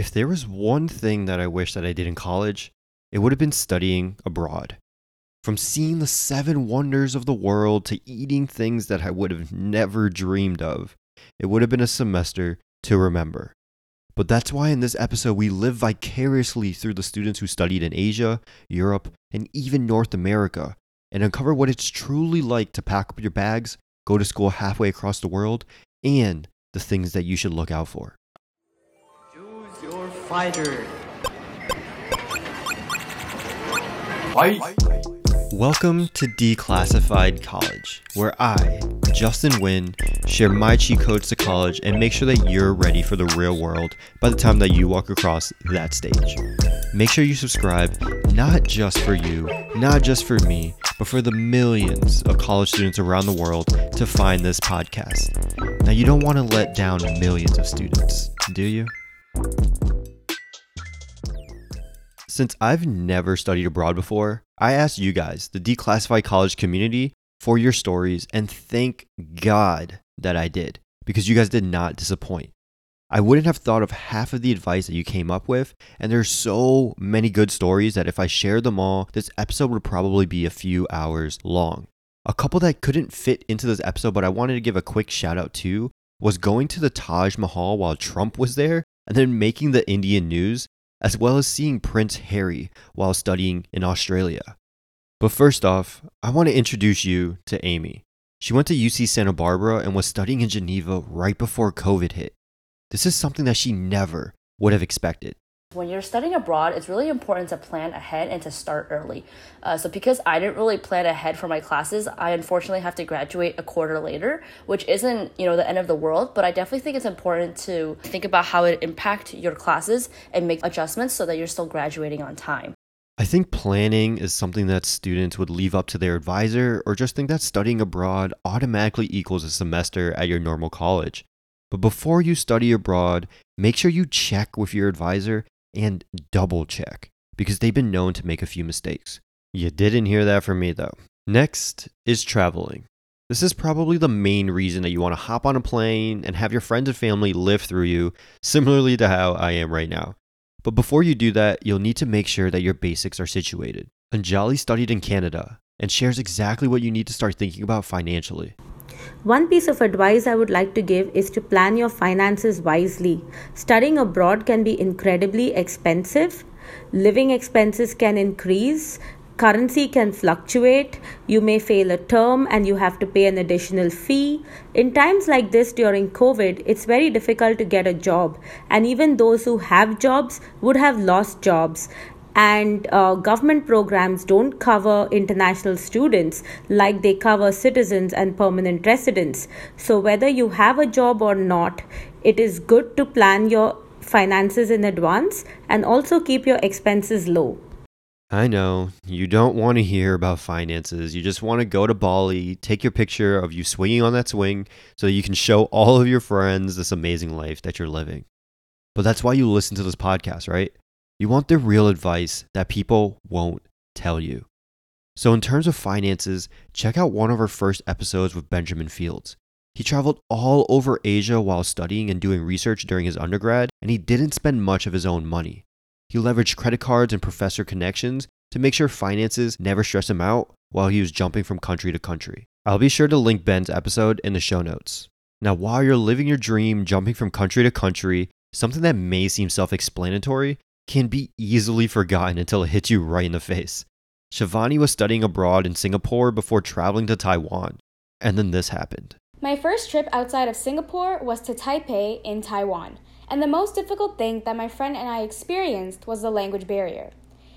If there was one thing that I wish that I did in college, it would have been studying abroad. From seeing the seven wonders of the world to eating things that I would have never dreamed of, it would have been a semester to remember. But that's why in this episode we live vicariously through the students who studied in Asia, Europe, and even North America and uncover what it's truly like to pack up your bags, go to school halfway across the world, and the things that you should look out for. Fighter. Fight! Welcome to Declassified College, where I, Justin Wynn, share my cheat codes to college and make sure that you're ready for the real world by the time that you walk across that stage. Make sure you subscribe, not just for you, not just for me, but for the millions of college students around the world to find this podcast. Now, you don't want to let down millions of students, do you? Since I've never studied abroad before, I asked you guys, the declassified college community, for your stories, and thank God that I did, because you guys did not disappoint. I wouldn't have thought of half of the advice that you came up with, and there's so many good stories that if I shared them all, this episode would probably be a few hours long. A couple that couldn't fit into this episode, but I wanted to give a quick shout out to, was going to the Taj Mahal while Trump was there, and then making the Indian news as well as seeing Prince Harry while studying in Australia. But first off, I want to introduce you to Amy. She went to UC Santa Barbara and was studying in Geneva right before COVID hit. This is something that she never would have expected. When you're studying abroad, it's really important to plan ahead and to start early. Uh, so, because I didn't really plan ahead for my classes, I unfortunately have to graduate a quarter later, which isn't you know the end of the world. But I definitely think it's important to think about how it impact your classes and make adjustments so that you're still graduating on time. I think planning is something that students would leave up to their advisor or just think that studying abroad automatically equals a semester at your normal college. But before you study abroad, make sure you check with your advisor and double check because they've been known to make a few mistakes. You didn't hear that from me though. Next is traveling. This is probably the main reason that you want to hop on a plane and have your friends and family live through you, similarly to how I am right now. But before you do that, you'll need to make sure that your basics are situated. Anjali studied in Canada and shares exactly what you need to start thinking about financially. One piece of advice I would like to give is to plan your finances wisely. Studying abroad can be incredibly expensive. Living expenses can increase. Currency can fluctuate. You may fail a term and you have to pay an additional fee. In times like this during COVID, it's very difficult to get a job, and even those who have jobs would have lost jobs and uh, government programs don't cover international students like they cover citizens and permanent residents. So, whether you have a job or not, it is good to plan your finances in advance and also keep your expenses low. I know, you don't want to hear about finances. You just want to go to Bali, take your picture of you swinging on that swing so that you can show all of your friends this amazing life that you're living. But that's why you listen to this podcast, right? You want the real advice that people won't tell you. So, in terms of finances, check out one of our first episodes with Benjamin Fields. He traveled all over Asia while studying and doing research during his undergrad, and he didn't spend much of his own money. He leveraged credit cards and professor connections to make sure finances never stressed him out while he was jumping from country to country. I'll be sure to link Ben's episode in the show notes. Now, while you're living your dream, jumping from country to country, something that may seem self explanatory can be easily forgotten until it hits you right in the face. Shivani was studying abroad in Singapore before traveling to Taiwan, and then this happened. My first trip outside of Singapore was to Taipei in Taiwan, and the most difficult thing that my friend and I experienced was the language barrier.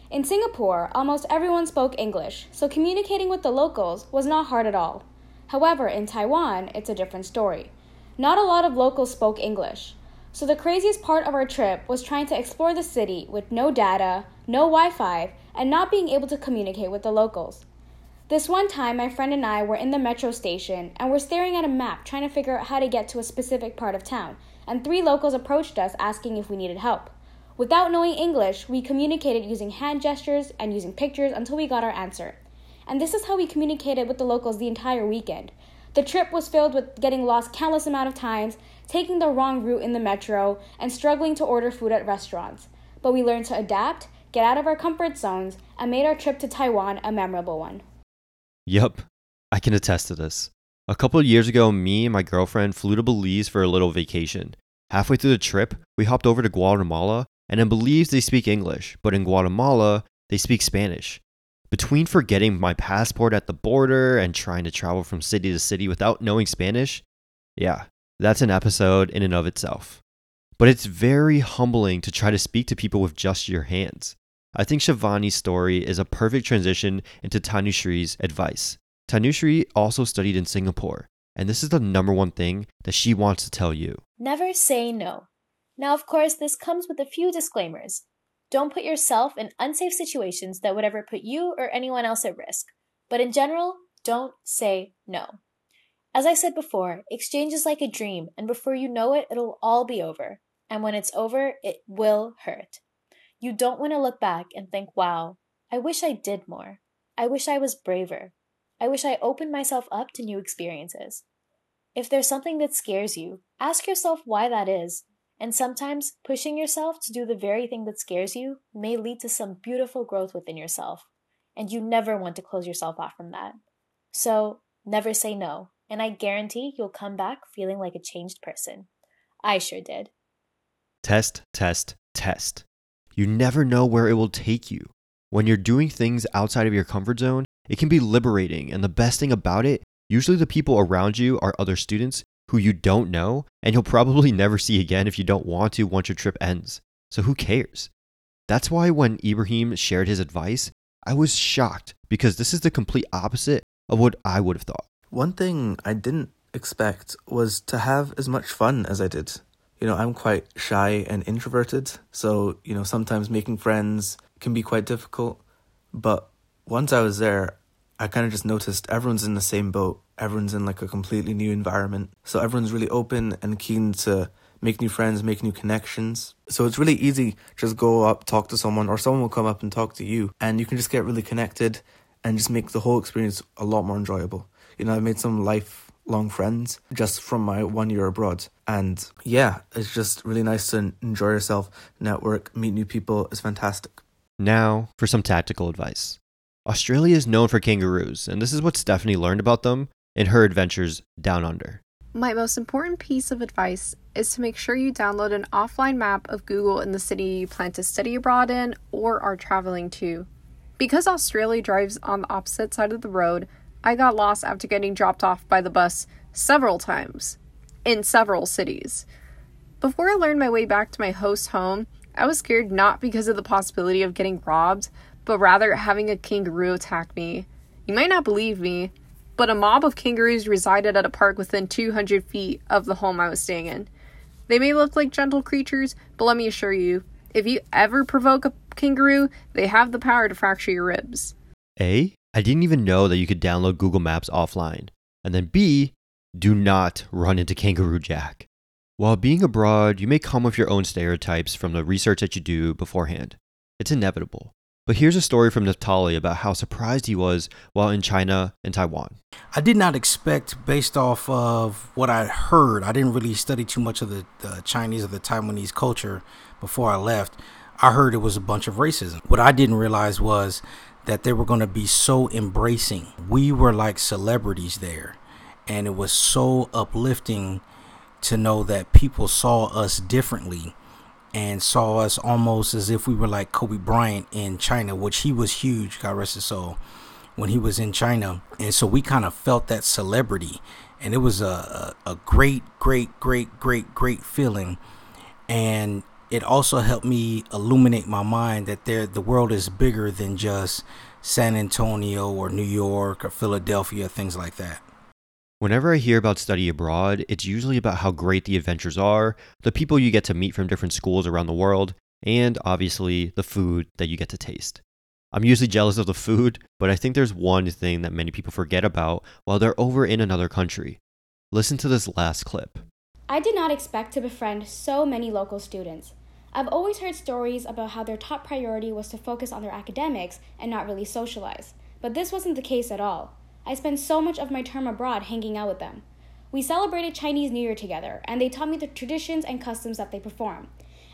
In Singapore, almost everyone spoke English, so communicating with the locals was not hard at all. However, in Taiwan, it's a different story. Not a lot of locals spoke English. So the craziest part of our trip was trying to explore the city with no data, no Wi Fi, and not being able to communicate with the locals. This one time, my friend and I were in the metro station and were staring at a map trying to figure out how to get to a specific part of town, and three locals approached us asking if we needed help. Without knowing English, we communicated using hand gestures and using pictures until we got our answer. And this is how we communicated with the locals the entire weekend. The trip was filled with getting lost countless amount of times, taking the wrong route in the metro, and struggling to order food at restaurants. But we learned to adapt, get out of our comfort zones, and made our trip to Taiwan a memorable one. Yup, I can attest to this. A couple of years ago, me and my girlfriend flew to Belize for a little vacation. Halfway through the trip, we hopped over to Guatemala, and in Belize they speak English, but in Guatemala they speak Spanish. Between forgetting my passport at the border and trying to travel from city to city without knowing Spanish, yeah, that's an episode in and of itself. But it's very humbling to try to speak to people with just your hands. I think Shivani's story is a perfect transition into Tanushree's advice. Tanushree also studied in Singapore, and this is the number one thing that she wants to tell you. Never say no. Now, of course, this comes with a few disclaimers. Don't put yourself in unsafe situations that would ever put you or anyone else at risk. But in general, don't say no. As I said before, exchange is like a dream, and before you know it, it'll all be over. And when it's over, it will hurt. You don't want to look back and think, wow, I wish I did more. I wish I was braver. I wish I opened myself up to new experiences. If there's something that scares you, ask yourself why that is. And sometimes pushing yourself to do the very thing that scares you may lead to some beautiful growth within yourself. And you never want to close yourself off from that. So never say no. And I guarantee you'll come back feeling like a changed person. I sure did. Test, test, test. You never know where it will take you. When you're doing things outside of your comfort zone, it can be liberating. And the best thing about it, usually the people around you are other students who you don't know and you'll probably never see again if you don't want to once your trip ends. So who cares? That's why when Ibrahim shared his advice, I was shocked because this is the complete opposite of what I would have thought. One thing I didn't expect was to have as much fun as I did. You know, I'm quite shy and introverted, so, you know, sometimes making friends can be quite difficult. But once I was there, I kind of just noticed everyone's in the same boat. Everyone's in like a completely new environment. So everyone's really open and keen to make new friends, make new connections. So it's really easy just go up, talk to someone, or someone will come up and talk to you, and you can just get really connected and just make the whole experience a lot more enjoyable. You know, I've made some lifelong friends just from my one year abroad. And yeah, it's just really nice to enjoy yourself, network, meet new people. It's fantastic. Now for some tactical advice. Australia is known for kangaroos, and this is what Stephanie learned about them in her adventures down under. My most important piece of advice is to make sure you download an offline map of Google in the city you plan to study abroad in or are traveling to. Because Australia drives on the opposite side of the road, I got lost after getting dropped off by the bus several times in several cities. Before I learned my way back to my host home, I was scared not because of the possibility of getting robbed, but rather having a kangaroo attack me. You might not believe me, but a mob of kangaroos resided at a park within 200 feet of the home I was staying in. They may look like gentle creatures, but let me assure you, if you ever provoke a kangaroo, they have the power to fracture your ribs. A, I didn't even know that you could download Google Maps offline. And then B, do not run into Kangaroo Jack. While being abroad, you may come with your own stereotypes from the research that you do beforehand. It's inevitable. But here's a story from Naftali about how surprised he was while in China and Taiwan. I did not expect, based off of what I heard, I didn't really study too much of the, the Chinese or the Taiwanese culture before I left. I heard it was a bunch of racism. What I didn't realize was that they were going to be so embracing. We were like celebrities there, and it was so uplifting to know that people saw us differently and saw us almost as if we were like Kobe Bryant in China, which he was huge, God rest his soul, when he was in China. And so we kind of felt that celebrity. And it was a, a, a great, great, great, great, great feeling. And it also helped me illuminate my mind that there the world is bigger than just San Antonio or New York or Philadelphia, things like that. Whenever I hear about study abroad, it's usually about how great the adventures are, the people you get to meet from different schools around the world, and obviously the food that you get to taste. I'm usually jealous of the food, but I think there's one thing that many people forget about while they're over in another country. Listen to this last clip. I did not expect to befriend so many local students. I've always heard stories about how their top priority was to focus on their academics and not really socialize, but this wasn't the case at all. I spent so much of my term abroad hanging out with them. We celebrated Chinese New Year together, and they taught me the traditions and customs that they perform.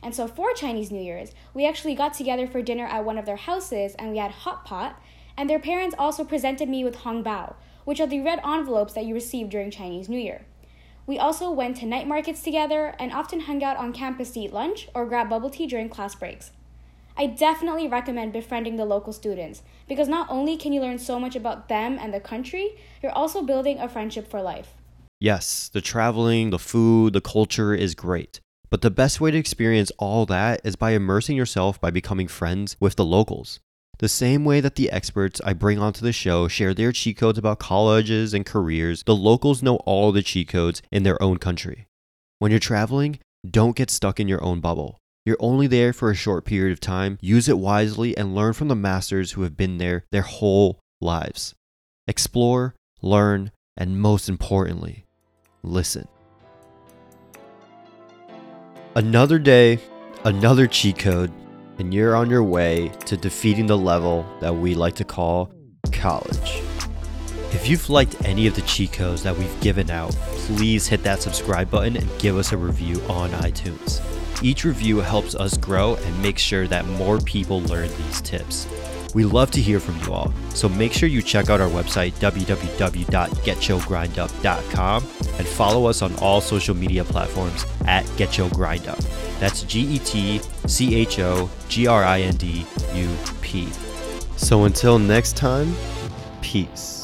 And so for Chinese New Year's, we actually got together for dinner at one of their houses and we had hot pot, and their parents also presented me with Hong Bao, which are the red envelopes that you receive during Chinese New Year. We also went to night markets together and often hung out on campus to eat lunch or grab bubble tea during class breaks. I definitely recommend befriending the local students because not only can you learn so much about them and the country, you're also building a friendship for life. Yes, the traveling, the food, the culture is great. But the best way to experience all that is by immersing yourself by becoming friends with the locals. The same way that the experts I bring onto the show share their cheat codes about colleges and careers, the locals know all the cheat codes in their own country. When you're traveling, don't get stuck in your own bubble. You're only there for a short period of time. Use it wisely and learn from the masters who have been there their whole lives. Explore, learn, and most importantly, listen. Another day, another cheat code, and you're on your way to defeating the level that we like to call college. If you've liked any of the cheat codes that we've given out, please hit that subscribe button and give us a review on iTunes. Each review helps us grow and make sure that more people learn these tips. We love to hear from you all, so make sure you check out our website www.getchogrindup.com and follow us on all social media platforms at GetChoGrindUp. That's G E T C H O G R I N D U P. So until next time, peace.